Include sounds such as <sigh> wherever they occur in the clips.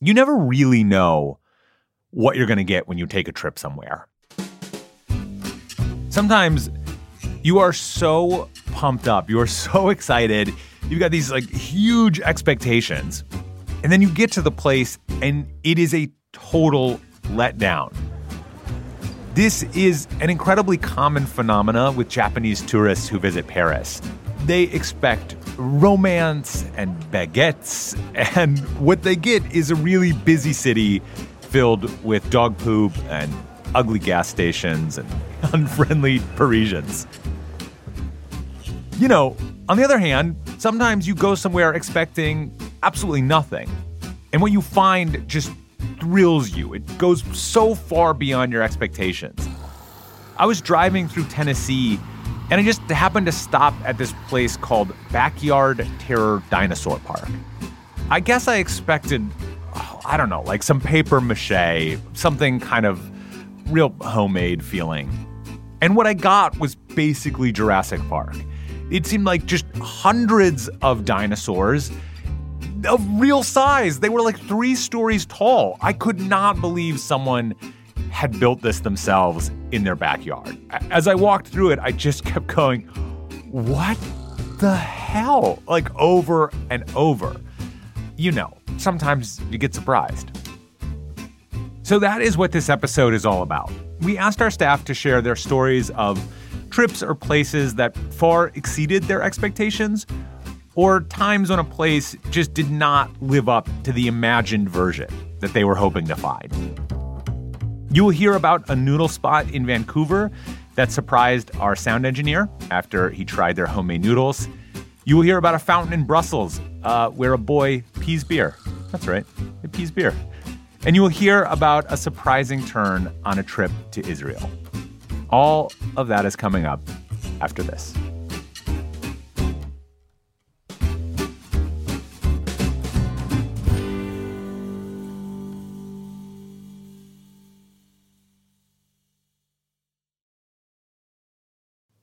you never really know what you're going to get when you take a trip somewhere. Sometimes you are so pumped up, you are <laughs> so excited, you've got these like huge expectations. And then you get to the place and it is a total letdown. This is an incredibly common phenomena with Japanese tourists who visit Paris. They expect romance and baguettes, and what they get is a really busy city filled with dog poop and ugly gas stations and <laughs> unfriendly Parisians. You know, on the other hand, sometimes you go somewhere expecting absolutely nothing, and what you find just thrills you. It goes so far beyond your expectations. I was driving through Tennessee and I just happened to stop at this place called Backyard Terror Dinosaur Park. I guess I expected, oh, I don't know, like some paper mache, something kind of real homemade feeling. And what I got was basically Jurassic Park. It seemed like just hundreds of dinosaurs of real size. They were like three stories tall. I could not believe someone had built this themselves in their backyard. As I walked through it, I just kept going, What the hell? Like over and over. You know, sometimes you get surprised. So that is what this episode is all about. We asked our staff to share their stories of trips or places that far exceeded their expectations, or times when a place just did not live up to the imagined version that they were hoping to find. You will hear about a noodle spot in Vancouver that surprised our sound engineer after he tried their homemade noodles. You will hear about a fountain in Brussels uh, where a boy pees beer. That's right, it pees beer. And you will hear about a surprising turn on a trip to Israel. All of that is coming up after this.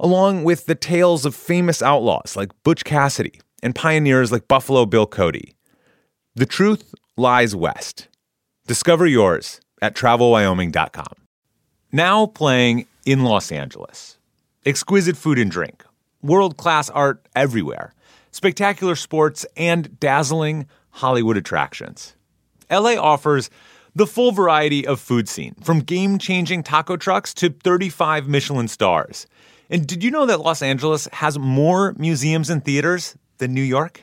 along with the tales of famous outlaws like Butch Cassidy and pioneers like Buffalo Bill Cody. The truth lies west. Discover yours at travelwyoming.com. Now playing in Los Angeles. Exquisite food and drink, world class art everywhere, spectacular sports, and dazzling Hollywood attractions. LA offers the full variety of food scene, from game changing taco trucks to 35 Michelin stars. And did you know that Los Angeles has more museums and theaters than New York?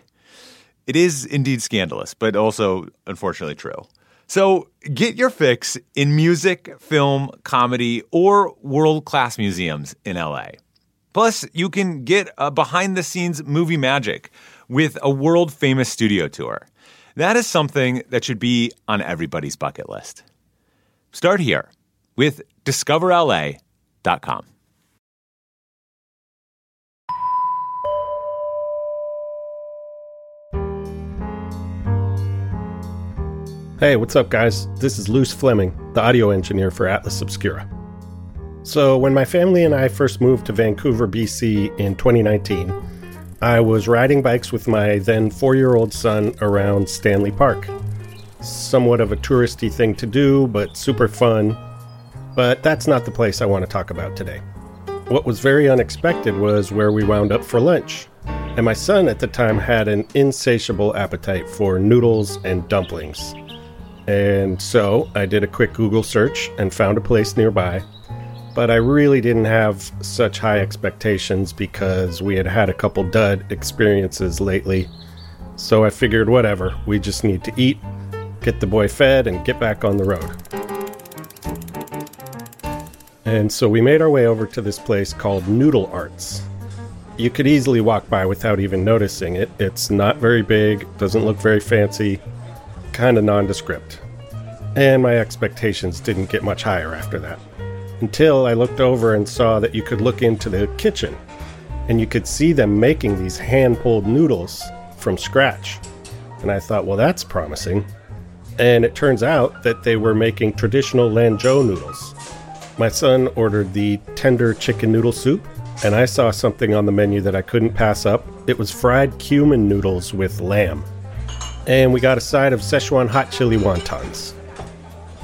It is indeed scandalous, but also unfortunately true. So get your fix in music, film, comedy, or world class museums in LA. Plus, you can get a behind the scenes movie magic with a world famous studio tour. That is something that should be on everybody's bucket list. Start here with discoverla.com. Hey, what's up, guys? This is Luce Fleming, the audio engineer for Atlas Obscura. So, when my family and I first moved to Vancouver, BC in 2019, I was riding bikes with my then four year old son around Stanley Park. Somewhat of a touristy thing to do, but super fun. But that's not the place I want to talk about today. What was very unexpected was where we wound up for lunch. And my son at the time had an insatiable appetite for noodles and dumplings. And so I did a quick Google search and found a place nearby. But I really didn't have such high expectations because we had had a couple dud experiences lately. So I figured, whatever, we just need to eat, get the boy fed, and get back on the road. And so we made our way over to this place called Noodle Arts. You could easily walk by without even noticing it. It's not very big, doesn't look very fancy, kind of nondescript. And my expectations didn't get much higher after that. Until I looked over and saw that you could look into the kitchen and you could see them making these hand pulled noodles from scratch. And I thought, well, that's promising. And it turns out that they were making traditional Lanzhou noodles. My son ordered the tender chicken noodle soup, and I saw something on the menu that I couldn't pass up. It was fried cumin noodles with lamb. And we got a side of Szechuan hot chili wontons.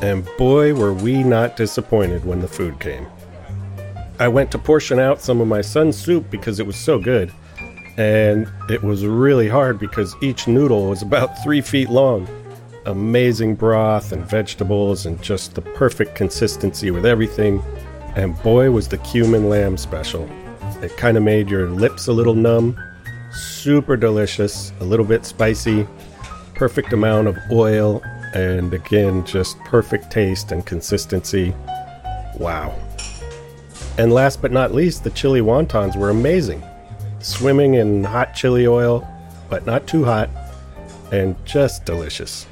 And boy, were we not disappointed when the food came. I went to portion out some of my son's soup because it was so good. And it was really hard because each noodle was about <laughs> three feet long. Amazing broth and vegetables and just the perfect consistency with everything. And boy, was the cumin lamb special. It kind of made your lips a little numb. Super delicious, a little bit spicy, perfect amount of oil, and again, just perfect taste and consistency. Wow. And last but not least, the chili wontons were amazing. Swimming in hot chili oil, but not too hot, and just delicious.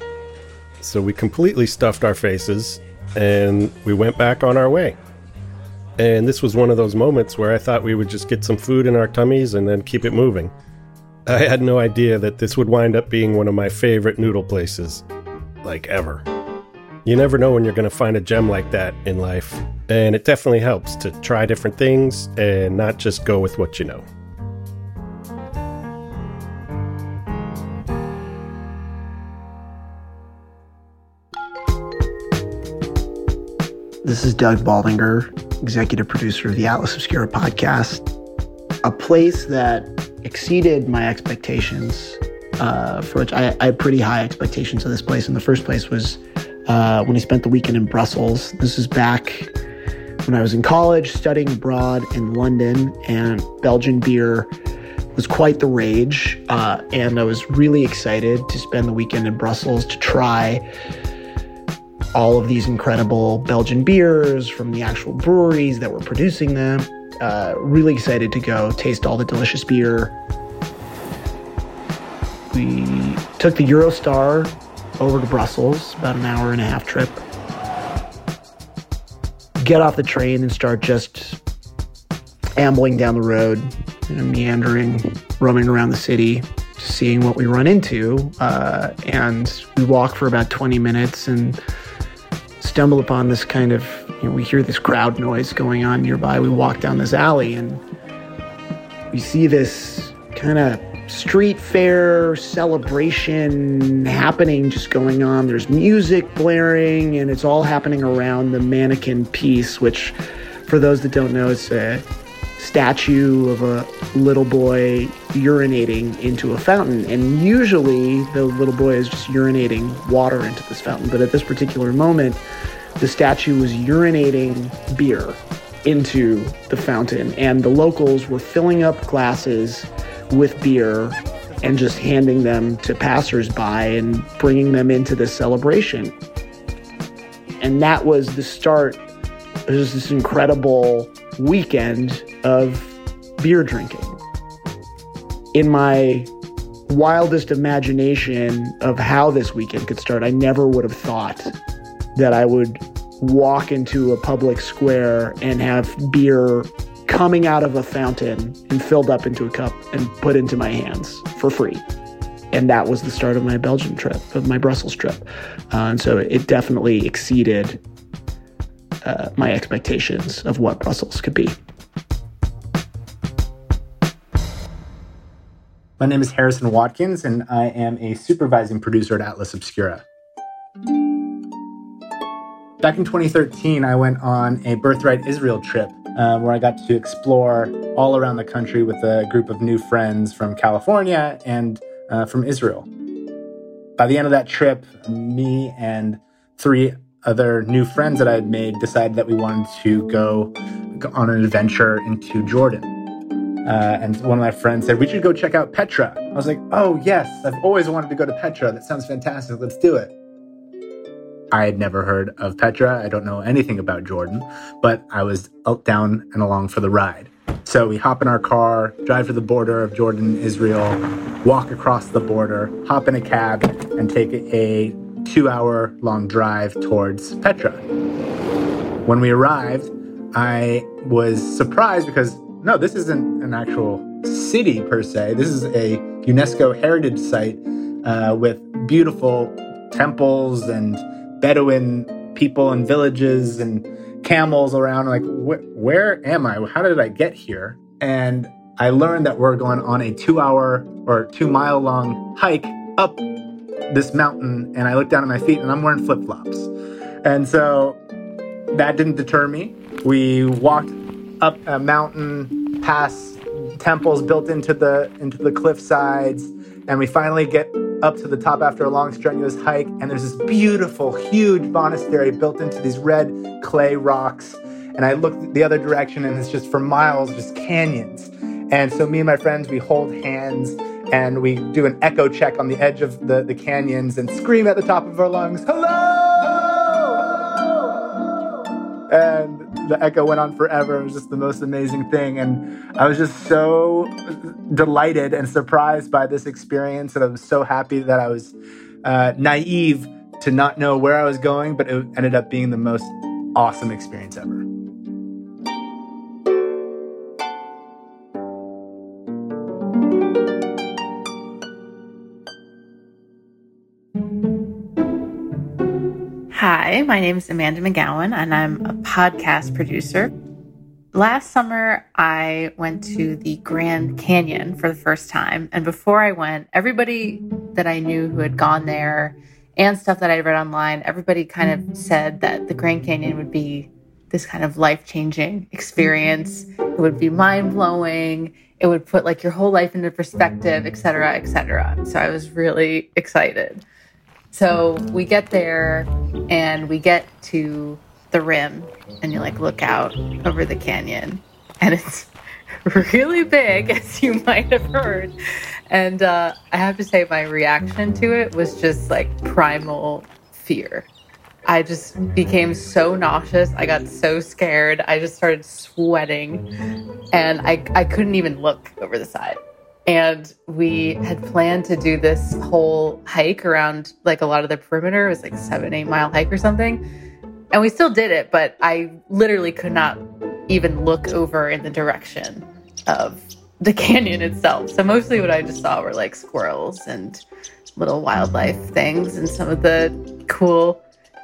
So we completely stuffed our faces and we went back on our way. And this was one of those moments where I thought we would just get some food in our tummies and then keep it moving. I had no idea that this would wind up being one of my favorite noodle places, like ever. You never know when you're going to find a gem like that in life, and it definitely helps to try different things and not just go with what you know. This is Doug Baldinger, executive producer of the Atlas Obscura podcast, a place that exceeded my expectations. Uh, for which I, I had pretty high expectations of this place. In the first place was uh, when I spent the weekend in Brussels. This is back when I was in college studying abroad in London, and Belgian beer was quite the rage. Uh, and I was really excited to spend the weekend in Brussels to try all of these incredible Belgian beers from the actual breweries that were producing them. Uh, really excited to go taste all the delicious beer. We took the Eurostar over to Brussels, about an hour and a half trip. Get off the train and start just ambling down the road, you know, meandering, roaming around the city, seeing what we run into. Uh, and we walk for about 20 minutes and stumble upon this kind of, you know, we hear this crowd noise going on nearby. We walk down this alley and we see this kind of street fair celebration happening just going on. There's music blaring, and it's all happening around the Manneken Pis, which, for those that don't know, is a statue of a little boy urinating into a fountain. And usually the little boy is just urinating water into this fountain. But at this particular moment, the statue was urinating beer into the fountain. And the locals were filling up glasses with beer and just handing them to passersby and bringing them into the celebration. And that was the start. It was this incredible weekend of beer drinking. In my wildest imagination of how this weekend could start, I never would have thought that I would walk into a public square and have beer coming out of a fountain and filled up into a cup and put into my hands for free. And that was the start of my Belgium trip, of my Brussels trip. Uh, and so it definitely exceeded uh, my expectations of what Brussels could be. My name is Harrison Watkins, and I am a supervising producer at Atlas Obscura. Back in 2013, I went on a Birthright Israel trip um, where I got to explore all around the country with a group of new friends from California and uh, from Israel. By the end of that trip, me and three other new friends that I had made decided that we wanted to go on an adventure into Jordan. Uh, and one of my friends said, We should go check out Petra. I was like, Oh, yes, I've always wanted to go to Petra. That sounds fantastic. Let's do it. I had never heard of Petra. I don't know anything about Jordan, but I was down and along for the ride. So we hop in our car, drive to the border of Jordan, Israel, walk across the border, hop in a cab, and take a two hour long drive towards Petra. When we arrived, I was surprised because no, this isn't an actual city per se. This is a UNESCO heritage site uh, with beautiful temples and Bedouin people and villages and camels around. Like, wh- where am I? How did I get here? And I learned that we're going on a two hour or two mile long hike up this mountain. And I looked down at my feet and I'm wearing flip flops. And so that didn't deter me. We walked up a mountain past temples built into the into the cliff sides and we finally get up to the top after a long strenuous hike and there's this beautiful huge monastery built into these red clay rocks. And i look the other direction and it's just for miles just canyons. And so me and my friends we hold hands and we do an echo check on the edge of the, the canyons and scream at the top of our lungs hello and the echo went on forever. It was just the most amazing thing. And I was just so delighted and surprised by this experience. And I was so happy that I was uh, naive to not know where I was going, but it ended up being the most awesome experience ever. Hi, my name is Amanda McGowan, and I'm a podcast producer. Last summer, I went to the Grand Canyon for the first time. And before I went, everybody that I knew who had gone there and stuff that I read online, everybody kind of said that the Grand Canyon would be this kind of life changing experience. It would be mind blowing. It would put like your whole life into perspective, et cetera, et cetera. So I was really excited. So we get there and we get to the rim and you like look out over the canyon. And it's <laughs> really big <laughs> as you might have heard. And uh, i have to say my reaction to it was just like primal fear. I just became so nauseous. I got so scared. I just started sweating. And i, I couldn't even look over the side and we had planned to do this whole hike around like a lot of the perimeter. It was like seven eight mile hike or something. And we still did it but i literally could not even look over in the direction of the canyon itself. So mostly what i just saw were like squirrels and little wildlife things and some of the cool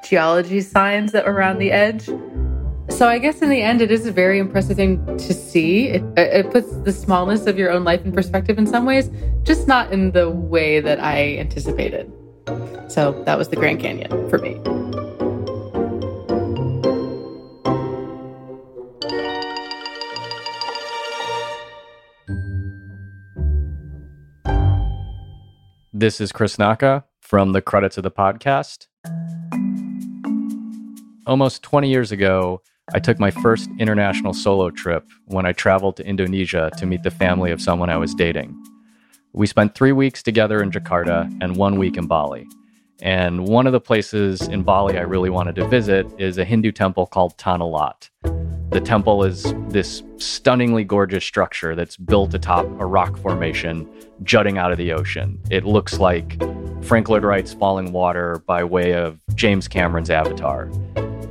geology signs that were around the edge so I guess in the end, it is a very impressive thing to see. It, it puts the smallness of your own life in perspective in some ways, just not in the way that I anticipated. So that was the Grand Canyon for me. This is Chris Naka from the credits of the podcast. Almost 20 years ago, I took my first international solo trip when I traveled to Indonesia to meet the family of someone I was dating. We spent three weeks together in Jakarta and one week in Bali. And one of the places in Bali I really wanted to visit is a Hindu temple called Tanah Lot. The temple is this stunningly gorgeous structure that's built atop a rock formation jutting out of the ocean. It looks like Frank Lloyd Wright's Falling Water by way of James Cameron's Avatar.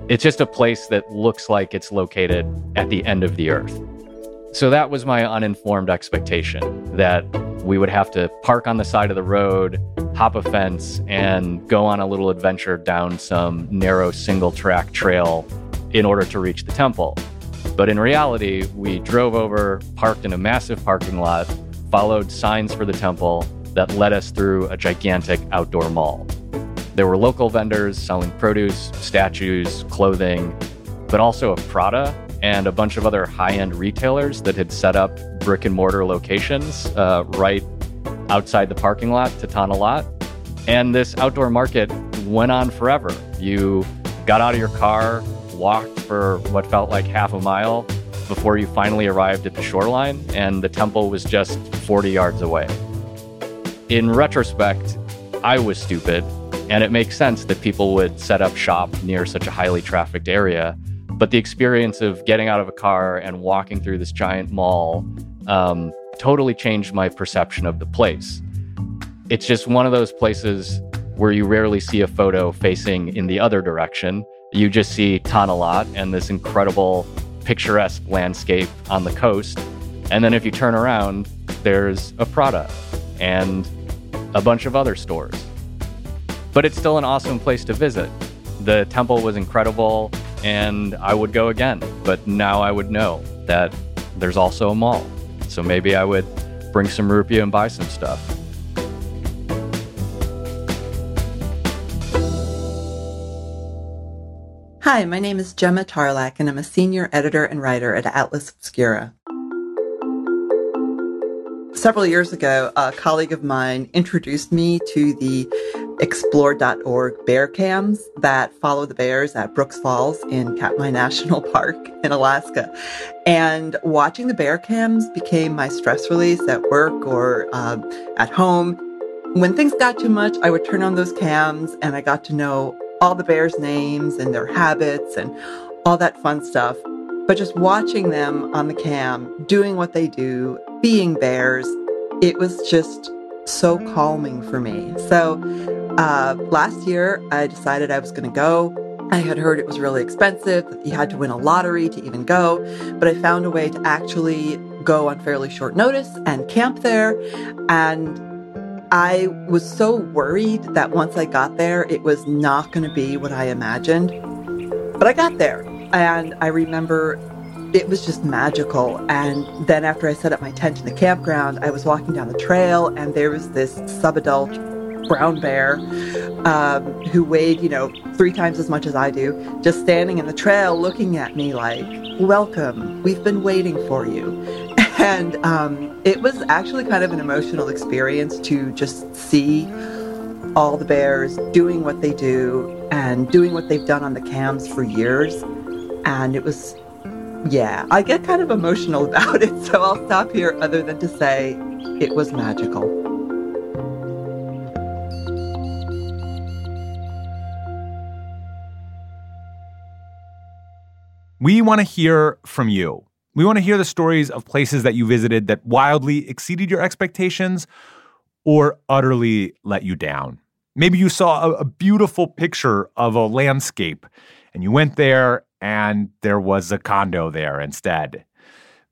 It's just a place that looks like it's located at the end of the earth. So that was my uninformed expectation that we would have to park on the side of the road, hop a fence, and go on a little adventure down some narrow single track trail in order to reach the temple. But in reality, we drove over, parked in a massive parking lot, followed signs for the temple that led us through a gigantic outdoor mall. There were local vendors selling produce, statues, clothing, but also a Prada and a bunch of other high end retailers that had set up brick and mortar locations uh, right outside the parking lot to Tanah Lot. And this outdoor market went on forever. You got out of your car, walked for what felt like half a mile before you finally arrived at the shoreline, and the temple was just 40 yards away. In retrospect, I was stupid and it makes sense that people would set up shop near such a highly trafficked area. But the experience of getting out of a car and walking through this giant mall um, totally changed my perception of the place. It's just one of those places where you rarely see a photo facing in the other direction. You just see Tanah Lot and this incredible picturesque landscape on the coast. And then if you turn around, there's a Prada and a bunch of other stores. But it's still an awesome place to visit. The temple was incredible and I would go again. But now I would know that there's also a mall. So maybe I would bring some rupiah and buy some stuff. Hi, my name is Gemma Tarlach, and I'm a senior editor and writer at Atlas Obscura. Several years ago, a colleague of mine introduced me to the explore.org bear cams that follow the bears at Brooks Falls in Katmai <laughs> National Park in Alaska. And watching the bear cams became my stress release at work or um, at home. When things got too much, I would turn on those cams and I got to know all the bears' names and their habits and all that fun stuff. But just watching them on the cam, doing what they do, being bears, it was just so calming for me. So uh, last year, I decided I was going to go. I had heard it was really expensive, that you had to win a lottery to even go, but I found a way to actually go on fairly short notice and camp there. And I was so worried that once I got there, it was not going to be what I imagined. But I got there, and I remember it was just magical. And then after I set up my tent in the campground, I was walking down the trail, and there was this subadult brown bear um, who weighed, you know, three times as much as I do, just standing in the trail looking at me like, Welcome, we've been waiting for you. <laughs> And um, it was actually kind of an emotional experience to just see all the bears doing what they do and doing what they've done on the cams for years. And it was, yeah, I get kind of emotional <laughs> about it. So I'll stop here other than to say it was magical. We want to hear from you. We want to hear the stories of places that you visited that wildly exceeded your expectations or utterly let you down. Maybe you saw a, beautiful picture of a landscape and you went there and there was a condo there instead.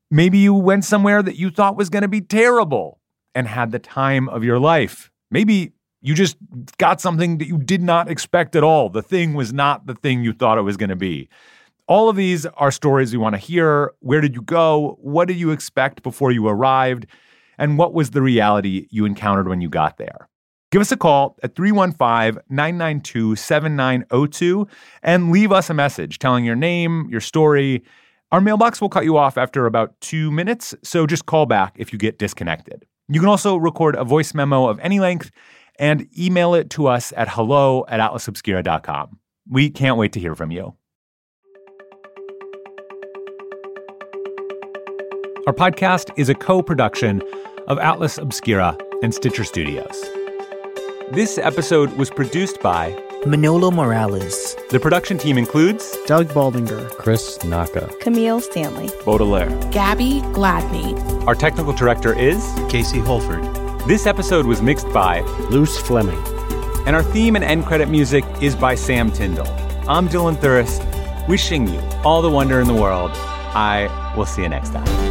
Maybe you went somewhere that you thought was going to be terrible and had the time of your life. Maybe you just got something that you did not expect at all. The thing was not the thing you thought it was going to be. All of these are stories we want to hear. Where did you go? What did you expect before you arrived? And what was the reality you encountered when you got there? Give us a call at 315 992 7902 and leave us a message telling your name, your story. Our mailbox will cut you off after about two minutes, so just call back if you get disconnected. You can also record a voice memo of any length and email it to us at hello at atlasobscura.com. We can't wait to hear from you. Our podcast is a co production of Atlas Obscura and Stitcher Studios. This episode was produced by Manolo Morales. The production team includes Doug Baldinger, Chris Naka, Camille Stanley, Baudelaire, Gabby Gladney. Our technical director is Casey Holford. This episode was mixed by Luce Fleming. And our theme and end credit music is by Sam Tyndall. I'm Dylan Thuras, wishing you all the wonder in the world. I will see you next time.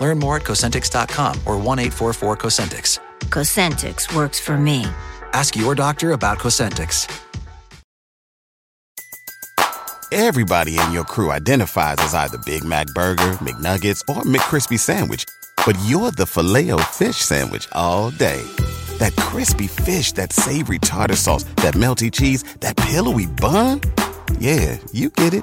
Learn more at Cosentyx.com or 1 844 Cosentyx. Cosentyx works for me. Ask your doctor about Cosentyx. Everybody in your crew identifies as either Big Mac Burger, McNuggets, or McCrispy Sandwich, but you're the filet fish Sandwich all day. That crispy fish, that savory tartar sauce, that melty cheese, that pillowy bun. Yeah, you get it